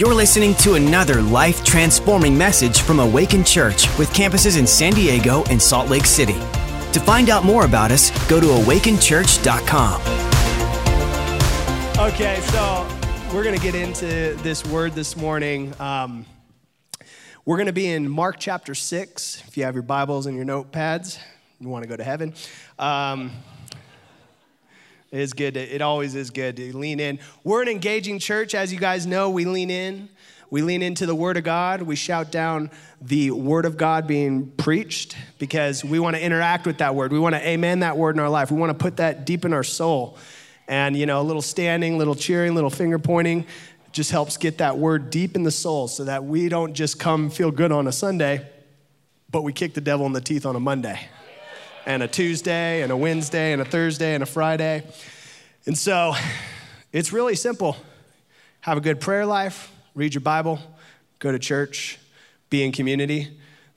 You're listening to another life transforming message from Awaken Church with campuses in San Diego and Salt Lake City. To find out more about us, go to awakenchurch.com. Okay, so we're going to get into this word this morning. Um, we're going to be in Mark chapter 6. If you have your Bibles and your notepads, you want to go to heaven. Um, it is good. To, it always is good to lean in. We're an engaging church. As you guys know, we lean in. We lean into the Word of God. We shout down the Word of God being preached because we want to interact with that Word. We want to amen that Word in our life. We want to put that deep in our soul. And, you know, a little standing, little cheering, little finger pointing just helps get that Word deep in the soul so that we don't just come feel good on a Sunday, but we kick the devil in the teeth on a Monday and a Tuesday and a Wednesday and a Thursday and a Friday. And so it's really simple have a good prayer life, read your Bible, go to church, be in community.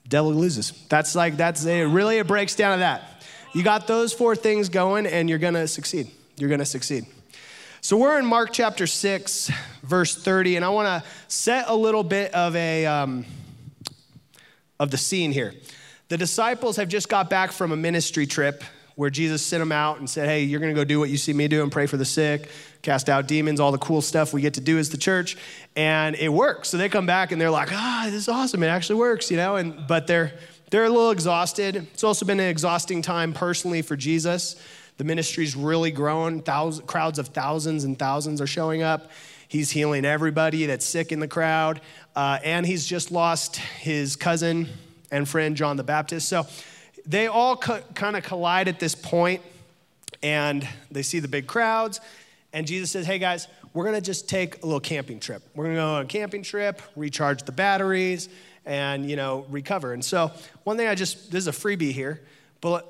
Devil loses. That's like, that's really, it breaks down to that. You got those four things going and you're gonna succeed. You're gonna succeed. So we're in Mark chapter 6, verse 30, and I wanna set a little bit of a, um, of the scene here. The disciples have just got back from a ministry trip where Jesus sent them out and said, Hey, you're going to go do what you see me do and pray for the sick, cast out demons, all the cool stuff we get to do as the church. And it works. So they come back and they're like, Ah, this is awesome. It actually works, you know? And, but they're, they're a little exhausted. It's also been an exhausting time personally for Jesus. The ministry's really grown. Thousands, crowds of thousands and thousands are showing up. He's healing everybody that's sick in the crowd. Uh, and he's just lost his cousin and friend John the Baptist. So they all co- kind of collide at this point and they see the big crowds. And Jesus says, Hey guys, we're gonna just take a little camping trip. We're gonna go on a camping trip, recharge the batteries, and you know, recover. And so, one thing I just this is a freebie here, but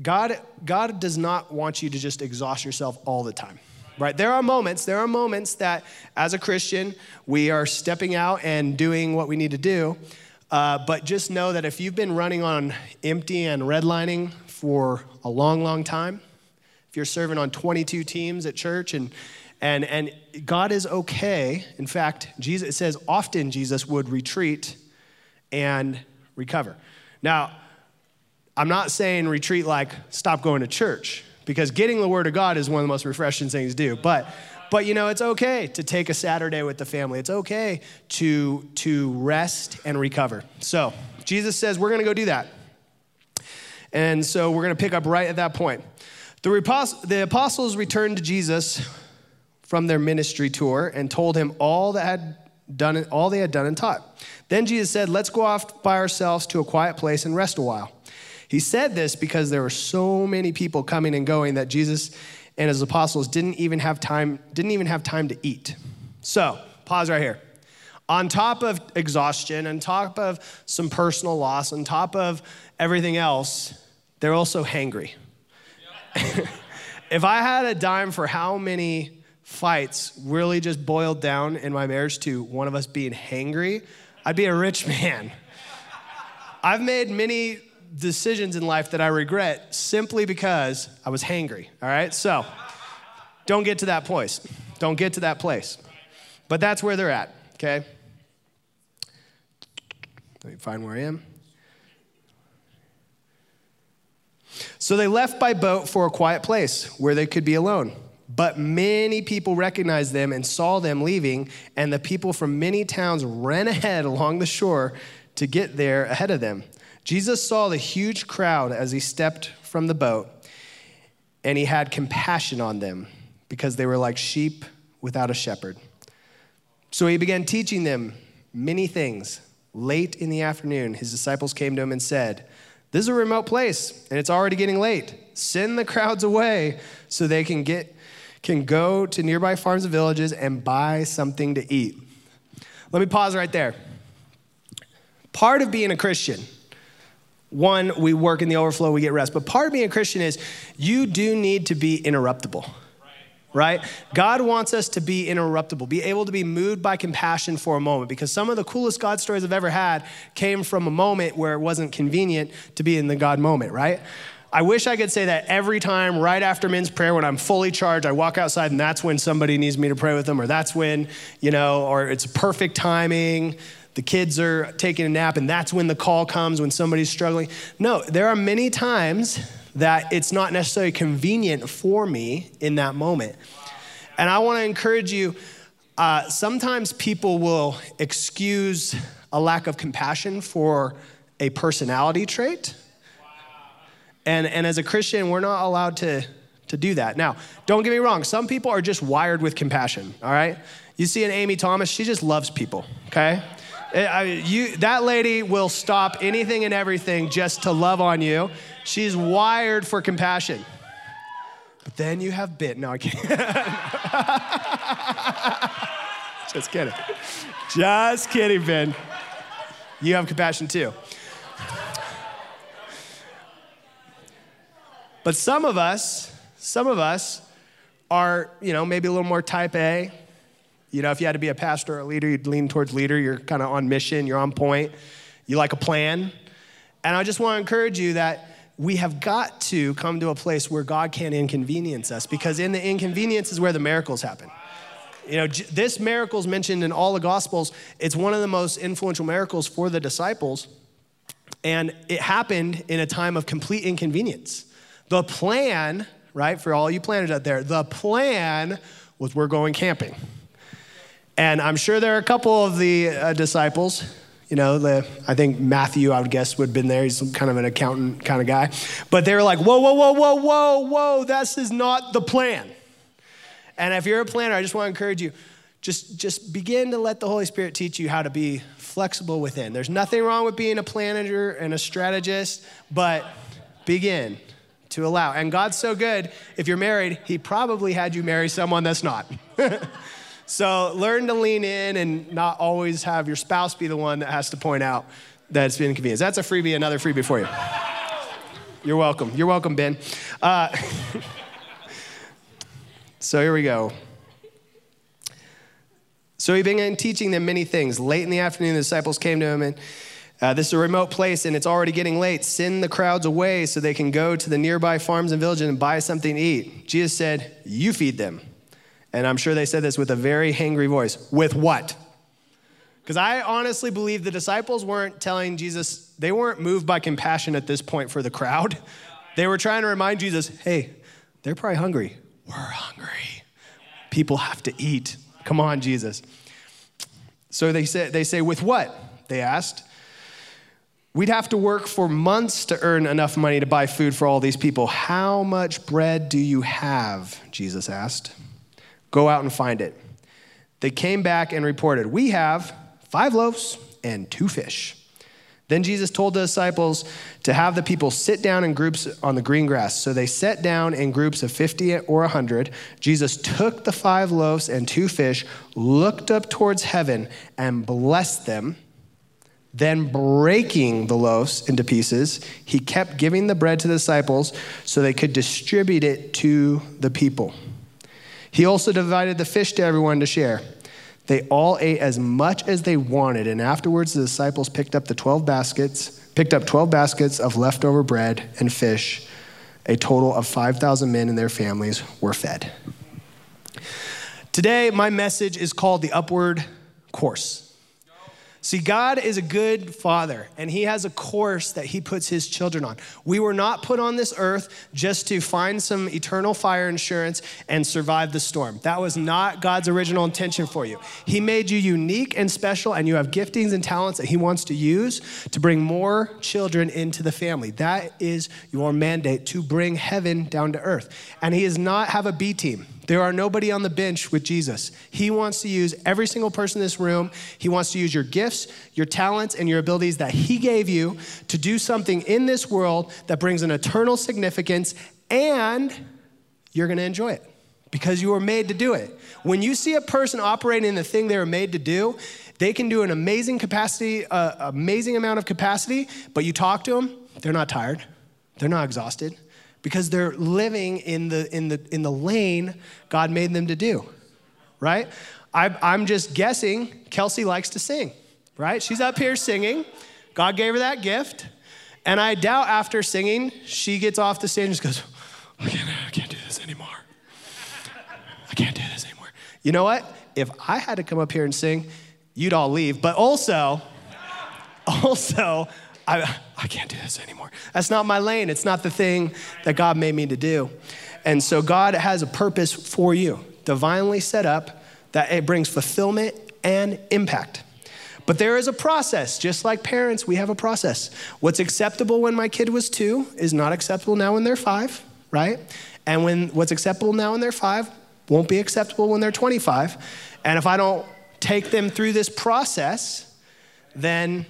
God, God does not want you to just exhaust yourself all the time right? There are moments, there are moments that as a Christian, we are stepping out and doing what we need to do. Uh, but just know that if you've been running on empty and redlining for a long, long time, if you're serving on 22 teams at church and and and God is okay. In fact, Jesus it says often Jesus would retreat and recover. Now, I'm not saying retreat like stop going to church because getting the word of God is one of the most refreshing things to do. But but you know, it's okay to take a Saturday with the family. It's okay to, to rest and recover. So Jesus says we're going to go do that. And so we're going to pick up right at that point. The, apostles returned to Jesus from their ministry tour and told him all that had done all they had done and taught. Then Jesus said, "Let's go off by ourselves to a quiet place and rest a while." He said this because there were so many people coming and going that Jesus and his apostles didn't even have time, didn't even have time to eat. So, pause right here. On top of exhaustion, on top of some personal loss, on top of everything else, they're also hangry. if I had a dime for how many fights really just boiled down in my marriage to one of us being hangry, I'd be a rich man. I've made many decisions in life that I regret simply because I was hangry, all right? So don't get to that place. Don't get to that place. But that's where they're at, okay? Let me find where I am. So they left by boat for a quiet place where they could be alone. But many people recognized them and saw them leaving, and the people from many towns ran ahead along the shore to get there ahead of them. Jesus saw the huge crowd as he stepped from the boat, and he had compassion on them because they were like sheep without a shepherd. So he began teaching them many things. Late in the afternoon, his disciples came to him and said, This is a remote place, and it's already getting late. Send the crowds away so they can get can go to nearby farms and villages and buy something to eat. Let me pause right there. Part of being a Christian one, we work in the overflow, we get rest. But part of being a Christian is you do need to be interruptible. Right? God wants us to be interruptible, be able to be moved by compassion for a moment because some of the coolest God stories I've ever had came from a moment where it wasn't convenient to be in the God moment, right? I wish I could say that every time right after men's prayer when I'm fully charged, I walk outside and that's when somebody needs me to pray with them, or that's when, you know, or it's perfect timing. The kids are taking a nap and that's when the call comes when somebody's struggling. No, there are many times that it's not necessarily convenient for me in that moment. And I want to encourage you uh, sometimes people will excuse a lack of compassion for a personality trait and, and as a Christian, we're not allowed to, to do that. Now, don't get me wrong, some people are just wired with compassion, all right? You see an Amy Thomas, she just loves people, okay? Eh, I, you, that lady will stop anything and everything just to love on you. She's wired for compassion. But then you have bit. No, I can't. just kidding. Just kidding, Ben. You have compassion too. But some of us, some of us are, you know, maybe a little more type A. You know, if you had to be a pastor or a leader, you'd lean towards leader. You're kind of on mission, you're on point, you like a plan. And I just want to encourage you that we have got to come to a place where God can't inconvenience us because in the inconvenience is where the miracles happen. You know, this miracle is mentioned in all the Gospels. It's one of the most influential miracles for the disciples. And it happened in a time of complete inconvenience. The plan, right, for all you planners out there, the plan was we're going camping. And I'm sure there are a couple of the uh, disciples, you know, the, I think Matthew, I would guess, would have been there. He's kind of an accountant kind of guy. But they were like, whoa, whoa, whoa, whoa, whoa, whoa, this is not the plan. And if you're a planner, I just want to encourage you, just, just begin to let the Holy Spirit teach you how to be flexible within. There's nothing wrong with being a planner and a strategist, but begin to allow. And God's so good, if you're married, He probably had you marry someone that's not. so learn to lean in and not always have your spouse be the one that has to point out that it's been inconvenience. That's a freebie, another freebie for you. You're welcome. You're welcome, Ben. Uh, so here we go. So he began teaching them many things. Late in the afternoon, the disciples came to him and uh, this is a remote place and it's already getting late. Send the crowds away so they can go to the nearby farms and villages and buy something to eat. Jesus said, You feed them. And I'm sure they said this with a very hangry voice. With what? Because I honestly believe the disciples weren't telling Jesus, they weren't moved by compassion at this point for the crowd. They were trying to remind Jesus, hey, they're probably hungry. We're hungry. People have to eat. Come on, Jesus. So they say, they say, with what? They asked. We'd have to work for months to earn enough money to buy food for all these people. How much bread do you have? Jesus asked. Go out and find it. They came back and reported, We have five loaves and two fish. Then Jesus told the disciples to have the people sit down in groups on the green grass. So they sat down in groups of 50 or 100. Jesus took the five loaves and two fish, looked up towards heaven, and blessed them then, breaking the loaves into pieces, he kept giving the bread to the disciples so they could distribute it to the people. He also divided the fish to everyone to share. They all ate as much as they wanted, and afterwards the disciples picked up the 12 baskets, picked up 12 baskets of leftover bread and fish. A total of 5,000 men and their families were fed. Today, my message is called the Upward Course. See, God is a good father, and He has a course that He puts His children on. We were not put on this earth just to find some eternal fire insurance and survive the storm. That was not God's original intention for you. He made you unique and special, and you have giftings and talents that He wants to use to bring more children into the family. That is your mandate to bring heaven down to earth. And He does not have a B team. There are nobody on the bench with Jesus. He wants to use every single person in this room. He wants to use your gifts, your talents, and your abilities that He gave you to do something in this world that brings an eternal significance, and you're going to enjoy it because you were made to do it. When you see a person operating in the thing they were made to do, they can do an amazing capacity, uh, amazing amount of capacity, but you talk to them, they're not tired, they're not exhausted because they're living in the, in the, in the lane God made them to do, right? I, I'm just guessing Kelsey likes to sing, right? She's up here singing. God gave her that gift. And I doubt after singing, she gets off the stage and just goes, I can't, I can't do this anymore. I can't do this anymore. You know what? If I had to come up here and sing, you'd all leave. But also, also, I, I can't do this anymore. That's not my lane. It's not the thing that God made me to do. And so God has a purpose for you, divinely set up, that it brings fulfillment and impact. But there is a process, just like parents, we have a process. What's acceptable when my kid was two is not acceptable now when they're five, right? And when what's acceptable now when they're five won't be acceptable when they're 25. And if I don't take them through this process, then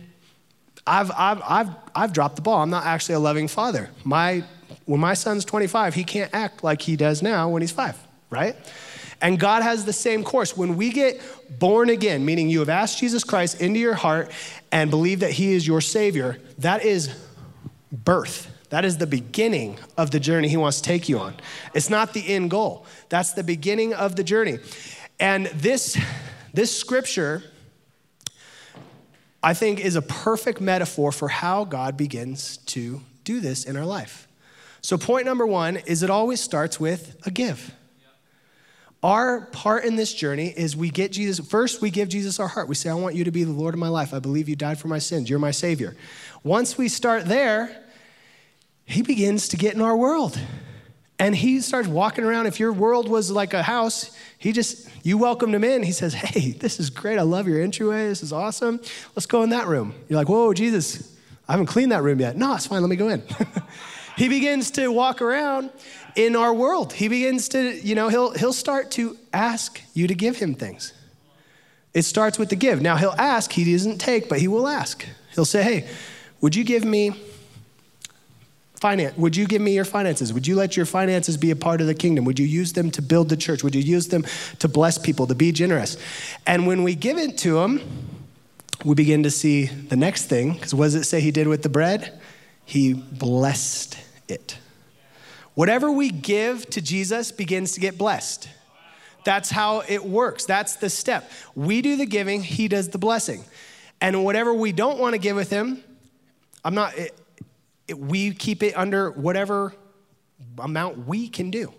I've, I've, I've, I've dropped the ball. I'm not actually a loving father. My, when my son's 25, he can't act like he does now when he's five, right? And God has the same course. When we get born again, meaning you have asked Jesus Christ into your heart and believe that He is your Savior, that is birth. That is the beginning of the journey He wants to take you on. It's not the end goal, that's the beginning of the journey. And this, this scripture, I think, is a perfect metaphor for how God begins to do this in our life. So, point number one is it always starts with a give. Our part in this journey is we get Jesus, first, we give Jesus our heart. We say, I want you to be the Lord of my life. I believe you died for my sins. You're my Savior. Once we start there, He begins to get in our world. And He starts walking around. If your world was like a house, He just, you welcomed Him in. He says, Hey, this is great. I love your entryway. This is awesome. Let's go in that room. You're like, Whoa, Jesus, I haven't cleaned that room yet. No, it's fine. Let me go in. he begins to walk around in our world. He begins to, you know, he'll, he'll start to ask you to give him things. It starts with the give. Now, he'll ask, he doesn't take, but he will ask. He'll say, hey, would you give me finance? Would you give me your finances? Would you let your finances be a part of the kingdom? Would you use them to build the church? Would you use them to bless people, to be generous? And when we give it to him, we begin to see the next thing, because what does it say he did with the bread? He blessed it. Whatever we give to Jesus begins to get blessed. That's how it works. That's the step. We do the giving, He does the blessing. And whatever we don't want to give with Him, I'm not, it, we keep it under whatever amount we can do.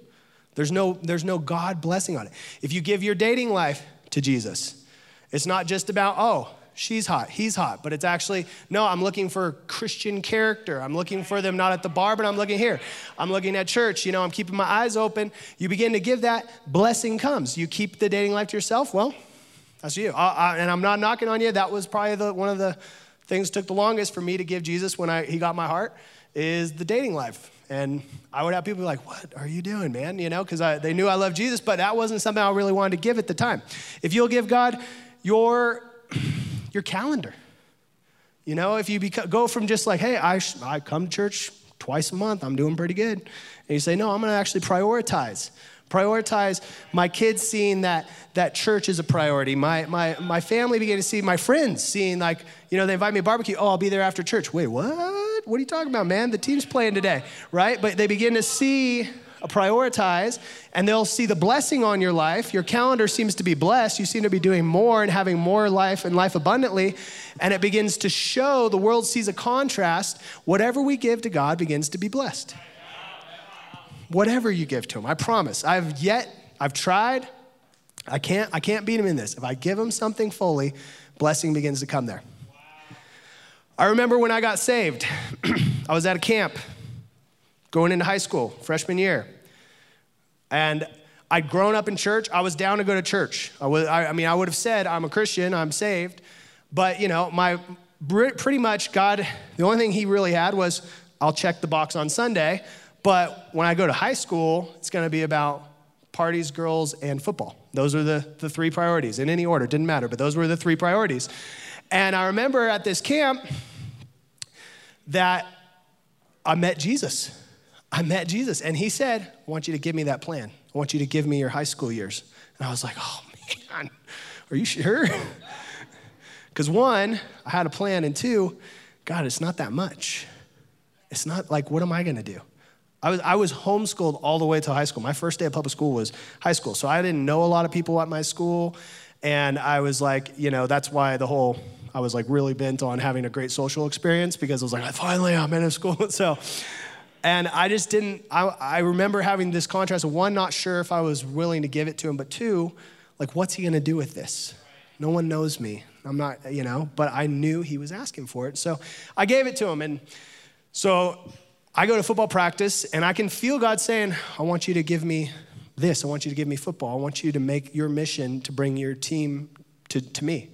There's no, there's no God blessing on it. If you give your dating life to Jesus, it's not just about, oh, she's hot, he's hot, but it's actually, no, I'm looking for Christian character. I'm looking for them not at the bar, but I'm looking here. I'm looking at church, you know, I'm keeping my eyes open. You begin to give that, blessing comes. You keep the dating life to yourself, well, that's you. I, I, and I'm not knocking on you. That was probably the, one of the things took the longest for me to give Jesus when I, he got my heart is the dating life. And I would have people be like, What are you doing, man? You know, because I they knew I loved Jesus, but that wasn't something I really wanted to give at the time. If you'll give God your your calendar. You know, if you beca- go from just like, hey, I, sh- I come to church twice a month, I'm doing pretty good. And you say, no, I'm gonna actually prioritize. Prioritize my kids seeing that that church is a priority. My, my, my family began to see my friends seeing, like, you know, they invite me to barbecue. Oh, I'll be there after church. Wait, what? What are you talking about, man? The team's playing today, right? But they begin to see uh, prioritize, and they'll see the blessing on your life. Your calendar seems to be blessed. You seem to be doing more and having more life and life abundantly. And it begins to show, the world sees a contrast. Whatever we give to God begins to be blessed. Whatever you give to Him, I promise. I've yet, I've tried. I can't, I can't beat Him in this. If I give Him something fully, blessing begins to come there. I remember when I got saved, I was at a camp going into high school, freshman year. And I'd grown up in church. I was down to go to church. I, was, I, I mean, I would have said, I'm a Christian, I'm saved. But, you know, my pretty much God, the only thing He really had was, I'll check the box on Sunday. But when I go to high school, it's going to be about parties, girls, and football. Those are the, the three priorities in any order, didn't matter, but those were the three priorities. And I remember at this camp that I met Jesus. I met Jesus and he said, I want you to give me that plan. I want you to give me your high school years. And I was like, oh man, are you sure? Because one, I had a plan, and two, God, it's not that much. It's not like, what am I gonna do? I was, I was homeschooled all the way to high school. My first day of public school was high school. So I didn't know a lot of people at my school. And I was like, you know, that's why the whole, I was like really bent on having a great social experience because I was like, I finally, I'm in a school. So, and I just didn't, I, I remember having this contrast of one, not sure if I was willing to give it to him, but two, like, what's he gonna do with this? No one knows me. I'm not, you know, but I knew he was asking for it. So I gave it to him. And so I go to football practice and I can feel God saying, I want you to give me this. I want you to give me football. I want you to make your mission to bring your team to, to me.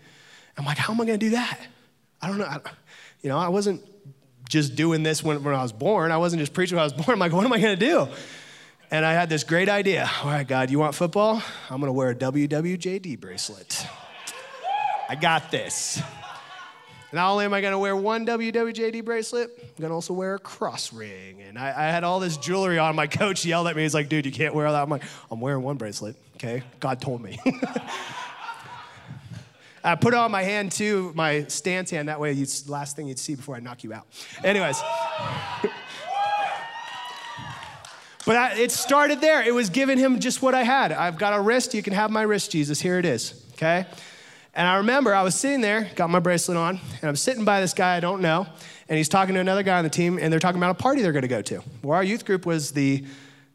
I'm like, how am I going to do that? I don't know. I, you know, I wasn't just doing this when, when I was born. I wasn't just preaching when I was born. I'm like, what am I going to do? And I had this great idea. All right, God, you want football? I'm going to wear a WWJD bracelet. I got this. Not only am I going to wear one WWJD bracelet, I'm going to also wear a cross ring. And I, I, had all this jewelry on. My coach yelled at me. He's like, dude, you can't wear all that. I'm like, I'm wearing one bracelet, okay? God told me. I put it on my hand too, my stance hand. That way, you last thing you'd see before I knock you out. Anyways. but I, it started there. It was giving him just what I had. I've got a wrist. You can have my wrist, Jesus. Here it is, okay? And I remember I was sitting there, got my bracelet on, and I'm sitting by this guy I don't know, and he's talking to another guy on the team, and they're talking about a party they're gonna go to. Well, our youth group was the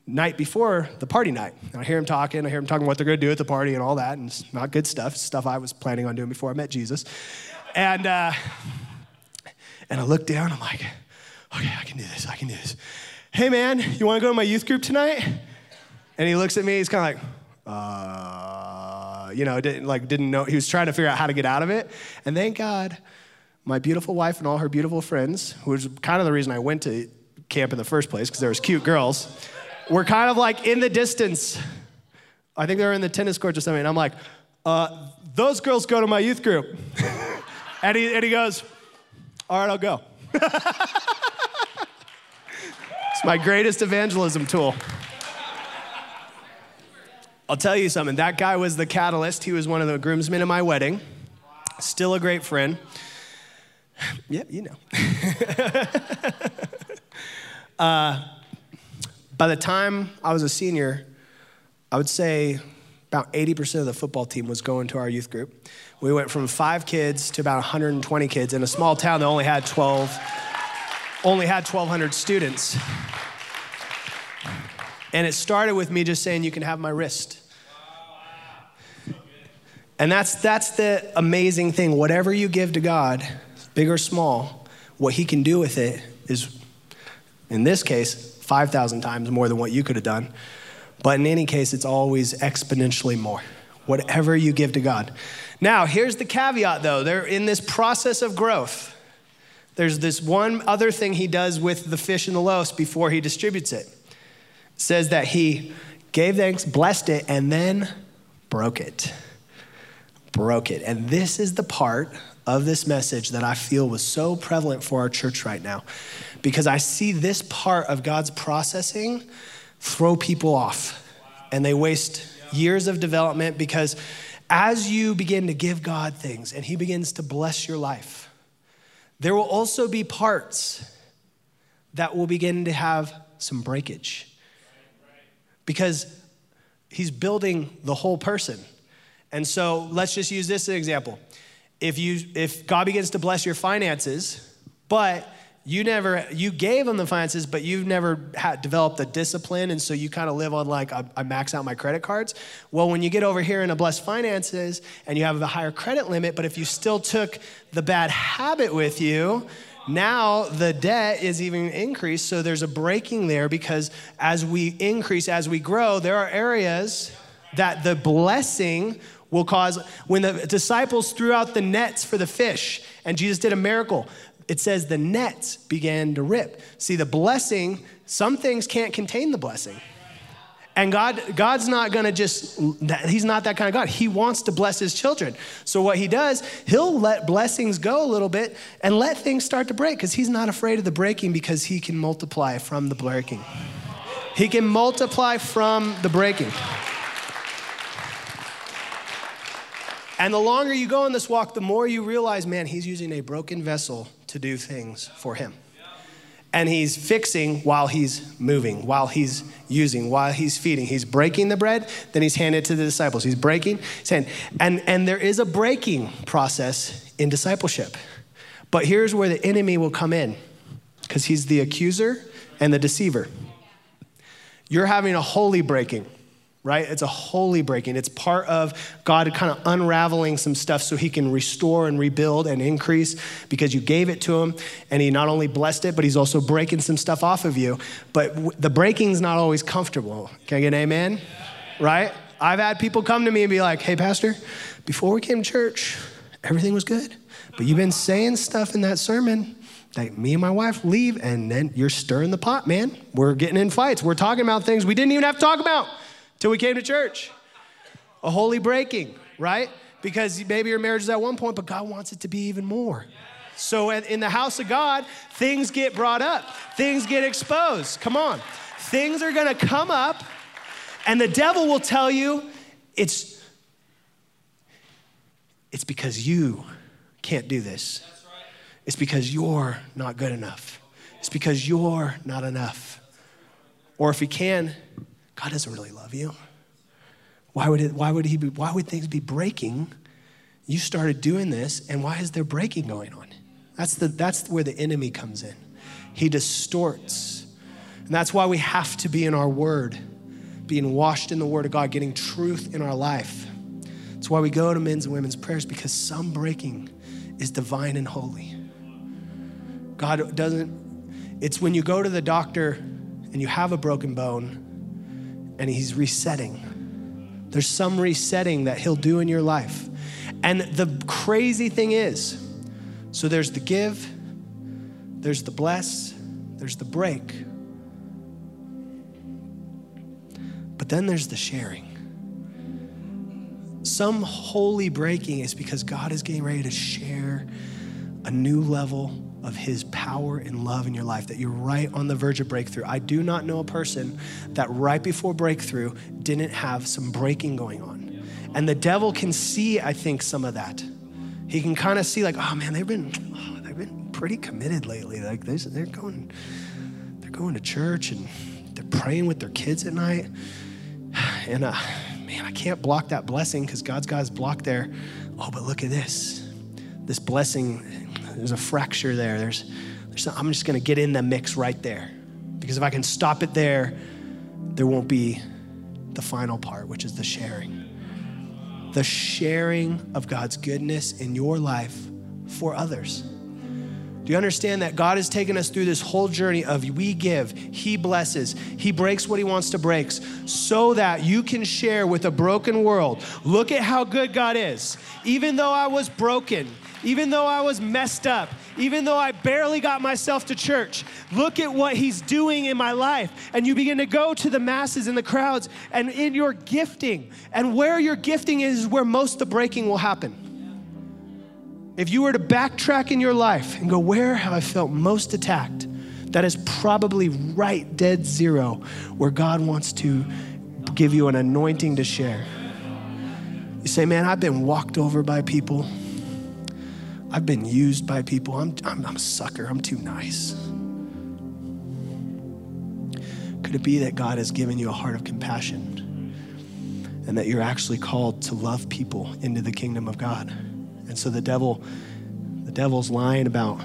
night before the party night. And I hear him talking, I hear him talking what they're gonna do at the party and all that, and it's not good stuff, stuff I was planning on doing before I met Jesus. And, uh, and I look down, I'm like, okay, I can do this, I can do this. Hey man, you wanna go to my youth group tonight? And he looks at me, he's kind of like, uh, you know, didn't like didn't know. He was trying to figure out how to get out of it. And thank God, my beautiful wife and all her beautiful friends, who was kind of the reason I went to camp in the first place because there was cute girls, were kind of like in the distance. I think they were in the tennis courts or something. And I'm like, uh, those girls go to my youth group. and, he, and he goes, all right, I'll go. it's my greatest evangelism tool. I'll tell you something. That guy was the catalyst. He was one of the groomsmen of my wedding. Still a great friend. Yep, you know. uh, by the time I was a senior, I would say about 80% of the football team was going to our youth group. We went from five kids to about 120 kids in a small town that only had 12, only had 1,200 students. And it started with me just saying, You can have my wrist. And that's, that's the amazing thing. Whatever you give to God, big or small, what He can do with it is, in this case, 5,000 times more than what you could have done. But in any case, it's always exponentially more. Whatever you give to God. Now, here's the caveat though. They're in this process of growth. There's this one other thing he does with the fish and the loaves before he distributes it says that he gave thanks, blessed it, and then broke it. Broke it. And this is the part of this message that I feel was so prevalent for our church right now because I see this part of God's processing throw people off and they waste years of development because as you begin to give God things and He begins to bless your life, there will also be parts that will begin to have some breakage because he's building the whole person. And so let's just use this as an example. If you if God begins to bless your finances, but you never you gave him the finances, but you've never had developed the discipline, and so you kind of live on like I, I max out my credit cards. Well, when you get over here in a blessed finances and you have a higher credit limit, but if you still took the bad habit with you, now the debt is even increased, so there's a breaking there because as we increase, as we grow, there are areas that the blessing will cause. When the disciples threw out the nets for the fish and Jesus did a miracle, it says the nets began to rip. See, the blessing, some things can't contain the blessing. And God, God's not gonna just, He's not that kind of God. He wants to bless His children. So what He does, He'll let blessings go a little bit and let things start to break because He's not afraid of the breaking because He can multiply from the breaking. He can multiply from the breaking. And the longer you go on this walk, the more you realize, man, He's using a broken vessel to do things for Him. And He's fixing while He's moving, while He's using while he's feeding. He's breaking the bread, then he's handing it to the disciples. He's breaking, saying, and, and there is a breaking process in discipleship. But here's where the enemy will come in because he's the accuser and the deceiver. You're having a holy breaking right? It's a holy breaking. It's part of God kind of unraveling some stuff so he can restore and rebuild and increase because you gave it to him and he not only blessed it, but he's also breaking some stuff off of you. But the breaking's not always comfortable. Can I get an amen? Right? I've had people come to me and be like, hey, Pastor, before we came to church, everything was good. But you've been saying stuff in that sermon that me and my wife leave, and then you're stirring the pot, man. We're getting in fights. We're talking about things we didn't even have to talk about till we came to church. A holy breaking, right? Because maybe your marriage is at one point, but God wants it to be even more. So in the house of God, things get brought up, things get exposed. Come on. Things are gonna come up, and the devil will tell you it's, it's because you can't do this. It's because you're not good enough. It's because you're not enough. Or if he can, God doesn't really love you. Why would, it, why would, he be, why would things be breaking? You started doing this, and why is there breaking going on? That's, the, that's where the enemy comes in. He distorts. And that's why we have to be in our word, being washed in the word of God, getting truth in our life. That's why we go to men's and women's prayers because some breaking is divine and holy. God doesn't, it's when you go to the doctor and you have a broken bone and He's resetting. There's some resetting that He'll do in your life. And the crazy thing is so there's the give, there's the bless, there's the break. But then there's the sharing. Some holy breaking is because God is getting ready to share a new level of his power and love in your life, that you're right on the verge of breakthrough. I do not know a person that right before breakthrough didn't have some breaking going on. And the devil can see, I think, some of that. He can kind of see, like, oh man, they've been, oh, they've been pretty committed lately. Like they're going, they're going to church and they're praying with their kids at night. And uh, man, I can't block that blessing because God's got his block there. Oh, but look at this. This blessing there's a fracture there. There's, there's I'm just going to get in the mix right there. Because if I can stop it there, there won't be the final part, which is the sharing. The sharing of God's goodness in your life for others. Do you understand that God has taken us through this whole journey of we give, He blesses, He breaks what He wants to break, so that you can share with a broken world. Look at how good God is. Even though I was broken, even though I was messed up, even though I barely got myself to church, look at what He's doing in my life. And you begin to go to the masses and the crowds and in your gifting. And where your gifting is, where most of the breaking will happen. If you were to backtrack in your life and go, where have I felt most attacked? That is probably right dead zero where God wants to give you an anointing to share. You say, man, I've been walked over by people. I've been used by people. I'm, I'm, I'm a sucker. I'm too nice. Could it be that God has given you a heart of compassion and that you're actually called to love people into the kingdom of God? And so the devil, the devil's lying about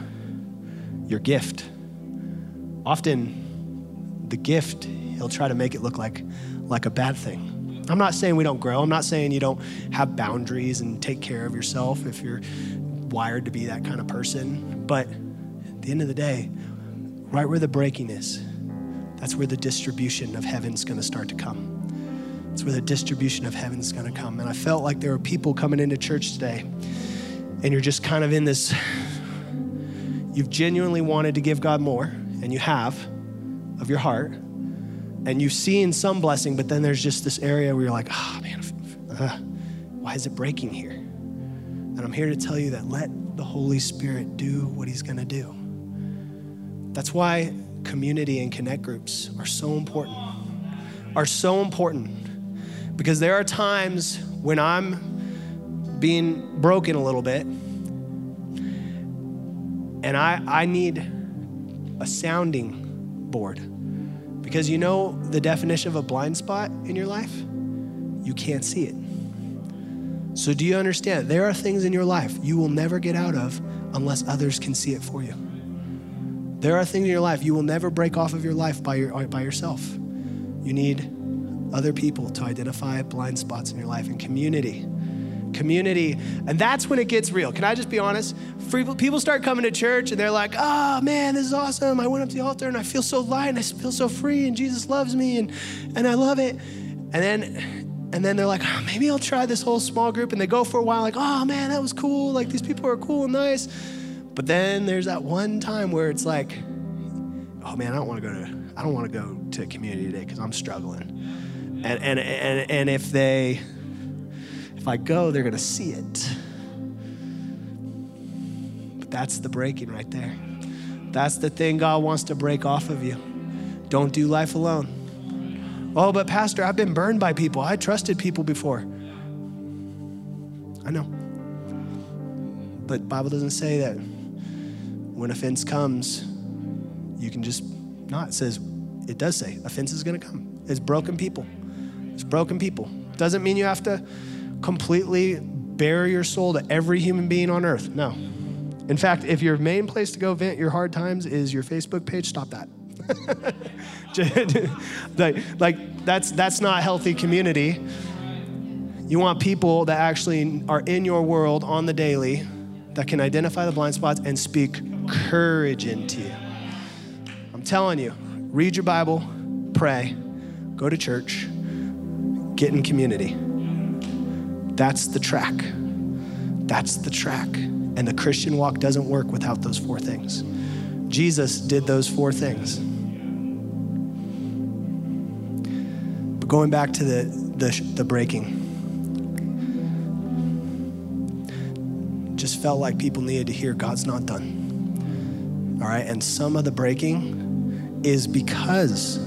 your gift. Often the gift, he'll try to make it look like, like a bad thing. I'm not saying we don't grow. I'm not saying you don't have boundaries and take care of yourself if you're wired to be that kind of person. But at the end of the day, right where the breaking is, that's where the distribution of heaven's going to start to come. That's where the distribution of heaven's going to come. And I felt like there were people coming into church today, and you're just kind of in this, you've genuinely wanted to give God more, and you have of your heart, and you've seen some blessing, but then there's just this area where you're like, oh man, uh, why is it breaking here? I'm here to tell you that let the Holy Spirit do what He's going to do. That's why community and connect groups are so important. Are so important because there are times when I'm being broken a little bit and I, I need a sounding board Because you know the definition of a blind spot in your life? You can't see it. So, do you understand? There are things in your life you will never get out of unless others can see it for you. There are things in your life you will never break off of your life by, your, by yourself. You need other people to identify blind spots in your life and community. Community, and that's when it gets real. Can I just be honest? People start coming to church and they're like, oh man, this is awesome. I went up to the altar and I feel so light and I feel so free and Jesus loves me and, and I love it. And then and then they're like, oh, maybe I'll try this whole small group. And they go for a while, like, oh man, that was cool. Like these people are cool and nice. But then there's that one time where it's like, oh man, I don't want to go to, I don't want to go to community today because I'm struggling. And, and, and, and if they, if I go, they're going to see it. But that's the breaking right there. That's the thing God wants to break off of you. Don't do life alone. Oh, but Pastor, I've been burned by people. I trusted people before. I know. But Bible doesn't say that when offense comes, you can just not. It says, it does say offense is going to come. It's broken people. It's broken people. Doesn't mean you have to completely bare your soul to every human being on earth. No. In fact, if your main place to go vent your hard times is your Facebook page, stop that. like, like that's that's not healthy community. You want people that actually are in your world on the daily that can identify the blind spots and speak courage into you. I'm telling you, read your Bible, pray, go to church, get in community. That's the track. That's the track. And the Christian walk doesn't work without those four things. Jesus did those four things. Going back to the, the, the breaking, just felt like people needed to hear God's not done. All right, and some of the breaking is because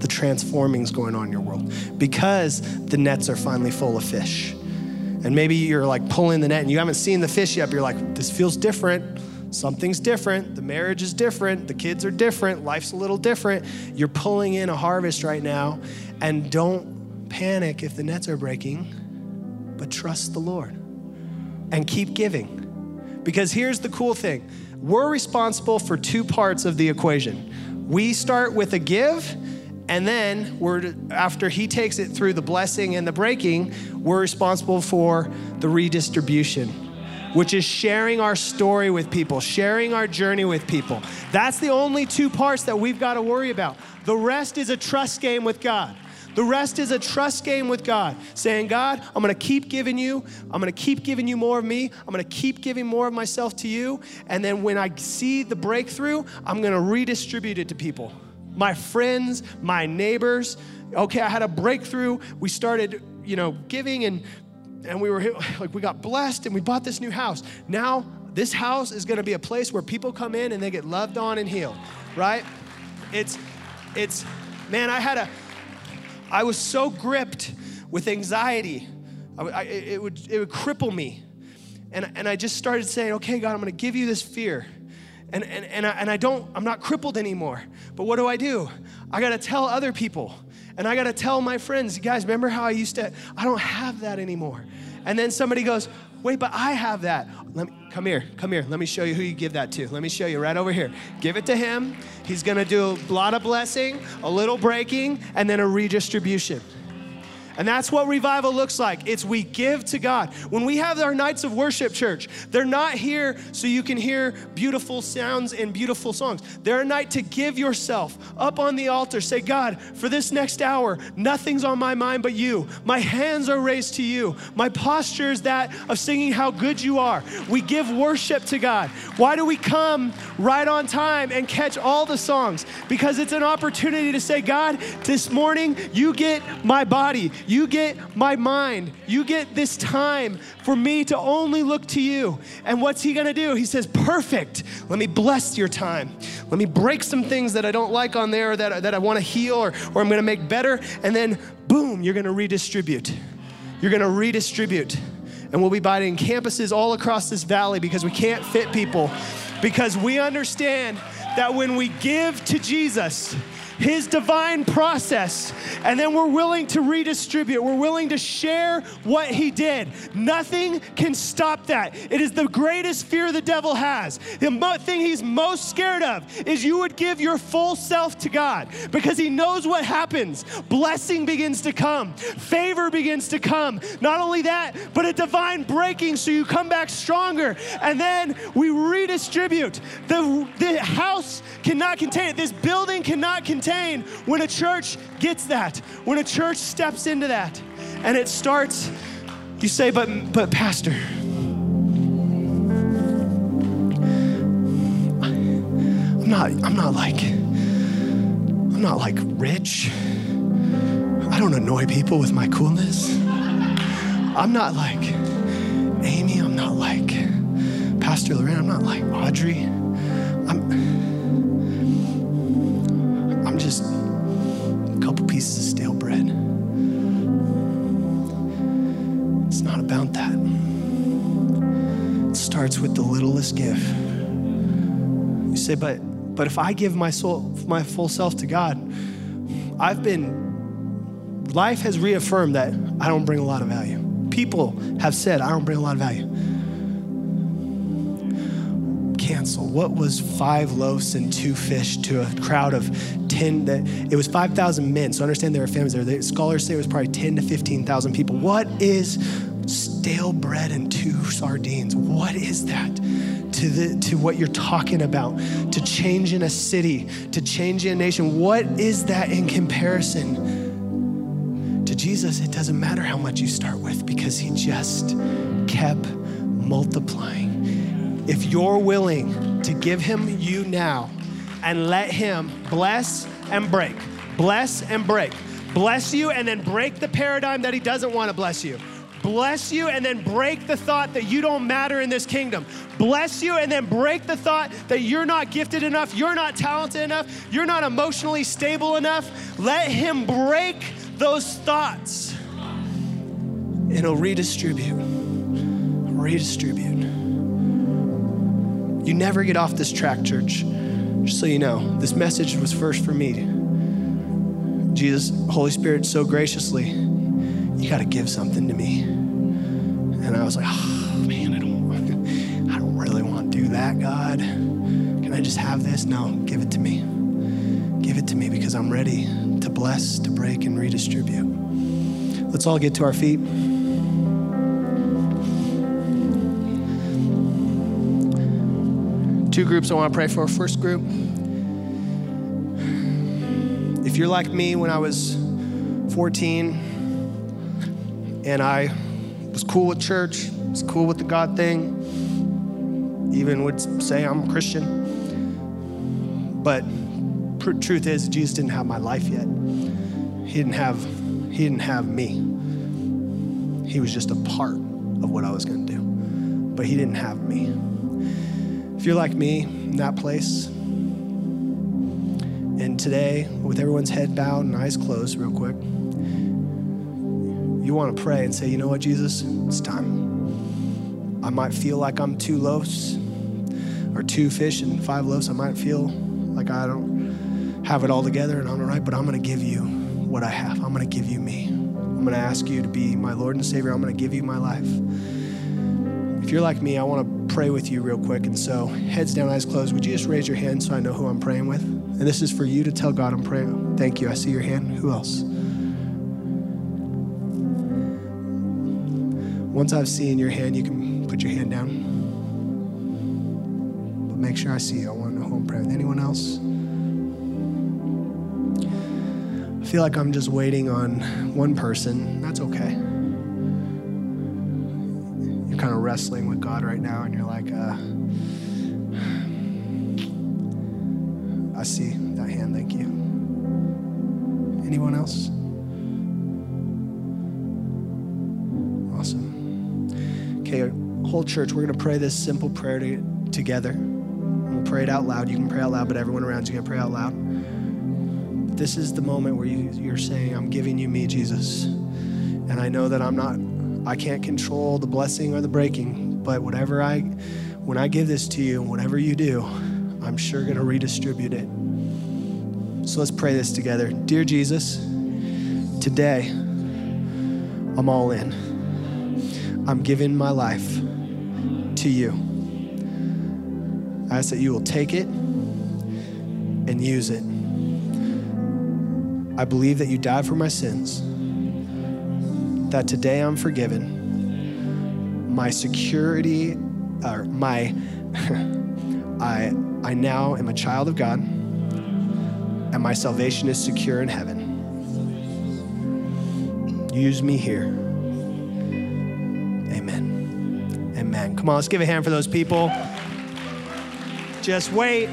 the transforming is going on in your world, because the nets are finally full of fish. And maybe you're like pulling the net and you haven't seen the fish yet, but you're like, this feels different. Something's different. The marriage is different. The kids are different. Life's a little different. You're pulling in a harvest right now. And don't panic if the nets are breaking, but trust the Lord and keep giving. Because here's the cool thing we're responsible for two parts of the equation. We start with a give, and then we're after he takes it through the blessing and the breaking, we're responsible for the redistribution, which is sharing our story with people, sharing our journey with people. That's the only two parts that we've got to worry about. The rest is a trust game with God. The rest is a trust game with God, saying, God, I'm gonna keep giving you. I'm gonna keep giving you more of me. I'm gonna keep giving more of myself to you. And then when I see the breakthrough, I'm gonna redistribute it to people my friends, my neighbors. Okay, I had a breakthrough. We started, you know, giving and and we were like we got blessed and we bought this new house. Now this house is going to be a place where people come in and they get loved on and healed, right? It's it's man, I had a I was so gripped with anxiety. I, I, it, would, it would cripple me. And, and I just started saying, okay, God, I'm going to give you this fear. And, and, and, I, and I don't, I'm not crippled anymore. But what do I do? I got to tell other people. And I got to tell my friends, guys, remember how I used to, I don't have that anymore. And then somebody goes, wait, but I have that. Let me, come here, come here. Let me show you who you give that to. Let me show you right over here. Give it to him. He's going to do a lot of blessing, a little breaking, and then a redistribution. And that's what revival looks like. It's we give to God. When we have our nights of worship, church, they're not here so you can hear beautiful sounds and beautiful songs. They're a night to give yourself up on the altar. Say, God, for this next hour, nothing's on my mind but you. My hands are raised to you. My posture is that of singing how good you are. We give worship to God. Why do we come right on time and catch all the songs? Because it's an opportunity to say, God, this morning you get my body. You get my mind. You get this time for me to only look to you. And what's he gonna do? He says, Perfect. Let me bless your time. Let me break some things that I don't like on there that, that I wanna heal or, or I'm gonna make better. And then, boom, you're gonna redistribute. You're gonna redistribute. And we'll be buying campuses all across this valley because we can't fit people. Because we understand that when we give to Jesus, His divine process, and then we're willing to redistribute. We're willing to share what He did. Nothing can stop that. It is the greatest fear the devil has. The thing he's most scared of is you would give your full self to God because He knows what happens. Blessing begins to come, favor begins to come. Not only that, but a divine breaking so you come back stronger. And then we redistribute. The, the house cannot contain it. This building cannot contain when a church gets that, when a church steps into that. And it starts, you say, but, but Pastor, I'm not, I'm not like, I'm not like rich. I don't annoy people with my coolness. I'm not like Amy. I'm not like Pastor Lorraine. I'm not like Audrey. I'm, just a couple pieces of stale bread. It's not about that. It starts with the littlest gift. You say, but but if I give my soul, my full self to God, I've been, life has reaffirmed that I don't bring a lot of value. People have said I don't bring a lot of value. Cancel. What was five loaves and two fish to a crowd of 10? That it was 5,000 men. So understand there were families there. The scholars say it was probably 10 to 15,000 people. What is stale bread and two sardines? What is that? to, the, to what you're talking about, to change in a city, to change in a nation. What is that in comparison to Jesus? It doesn't matter how much you start with because he just kept multiplying. If you're willing to give him you now and let him bless and break, bless and break, bless you and then break the paradigm that he doesn't want to bless you bless you and then break the thought that you don't matter in this kingdom. Bless you and then break the thought that you're not gifted enough, you're not talented enough, you're not emotionally stable enough. Let Him break those thoughts and He'll redistribute. Redistribute. You never get off this track, church. Just so you know, this message was first for me. Jesus, Holy Spirit, so graciously you got to give something to me. And I was like, oh, man, I don't, I don't really want to do that, God. Can I just have this? No, give it to me. Give it to me because I'm ready to bless, to break, and redistribute. Let's all get to our feet. Two groups I want to pray for. First group, if you're like me when I was 14, and I was cool with church, was cool with the God thing, even would say I'm a Christian. But pr- truth is, Jesus didn't have my life yet. He didn't have, he didn't have me. He was just a part of what I was going to do, but he didn't have me. If you're like me in that place, and today, with everyone's head bowed and eyes closed, real quick you want to pray and say, you know what, Jesus, it's time. I might feel like I'm two loaves or two fish and five loaves. I might feel like I don't have it all together and I'm all right, but I'm going to give you what I have. I'm going to give you me. I'm going to ask you to be my Lord and Savior. I'm going to give you my life. You're like me, I want to pray with you real quick. And so, heads down, eyes closed, would you just raise your hand so I know who I'm praying with? And this is for you to tell God I'm praying. Thank you. I see your hand. Who else? Once I've seen your hand, you can put your hand down. But make sure I see you. I want to know who I'm praying with. Anyone else? I feel like I'm just waiting on one person. That's okay. Wrestling with God right now, and you're like, uh, I see that hand. Thank you. Anyone else? Awesome. Okay, whole church, we're going to pray this simple prayer to, together. We'll pray it out loud. You can pray out loud, but everyone around you can pray out loud. This is the moment where you, you're saying, I'm giving you me, Jesus. And I know that I'm not, I can't control the blessing or the breaking, but whatever I, when I give this to you, whatever you do, I'm sure going to redistribute it. So let's pray this together. Dear Jesus, today I'm all in. I'm giving my life to you. I ask that you will take it and use it. I believe that you died for my sins, that today I'm forgiven. My security, or my, I, I now am a child of God, and my salvation is secure in heaven. Use me here. Amen. Amen. Come on, let's give a hand for those people. Just wait.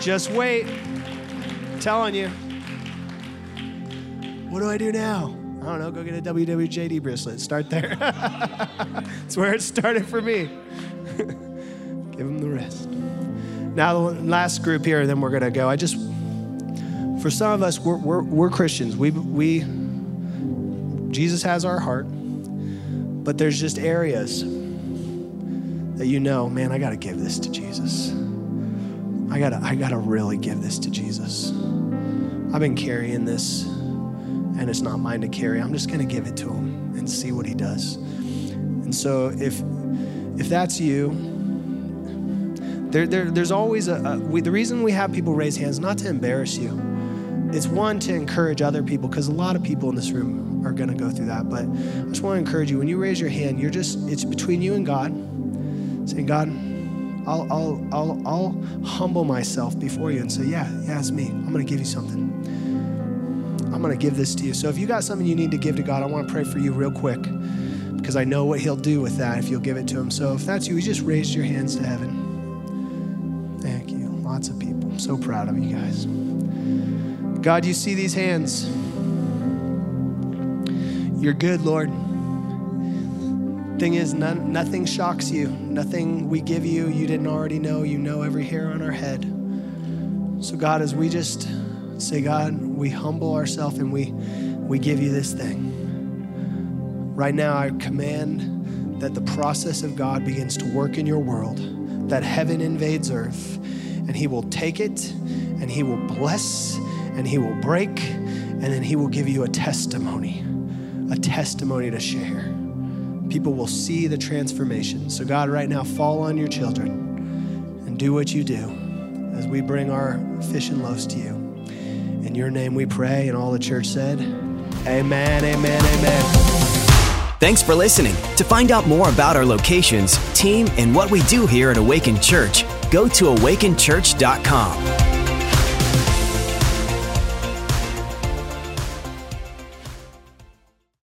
Just wait. I'm telling you. What do I do now? I don't know. Go get a WWJD bracelet. Start there. That's where it started for me. Give them the rest. Now, the last group here, and then we're going to go. I just, for some of us, we're, we're, we're Christians. We, we, Jesus has our heart, but there's just areas that you know, man, I got to give this to Jesus. I got to I got to really give this to Jesus. I've been carrying this and it's not mine to carry. I'm just going to give it to him and see what he does. And so if if that's you, there, there there's always a, a we, the reason we have people raise hands not to embarrass you. It's one to encourage other people because a lot of people in this room are going to go through that. But I just want to encourage you when you raise your hand, you're just it's between you and God, saying, God, I'll I'll I'll, I'll humble myself before you and say, yeah, yeah, it's me. I'm going to give you something. I'm going to give this to you. So if you got something you need to give to God, I want to pray for you real quick because I know what He'll do with that if you'll give it to Him. So if that's you, just raise your hands to heaven. Thank you. Lots of people. I'm so proud of you guys. God, you see these hands. You're good, Lord. Thing is, none, nothing shocks you. Nothing we give you, you didn't already know. You know every hair on our head. So, God, as we just say, God, we humble ourselves and we, we give you this thing. Right now, I command that the process of God begins to work in your world, that heaven invades earth, and He will take it and He will bless and He will break, and then He will give you a testimony, a testimony to share. People will see the transformation. So, God, right now, fall on your children and do what you do as we bring our fish and loaves to you. In your name we pray, and all the church said, Amen, amen, amen. Thanks for listening. To find out more about our locations, team, and what we do here at Awaken Church, go to awakenchurch.com.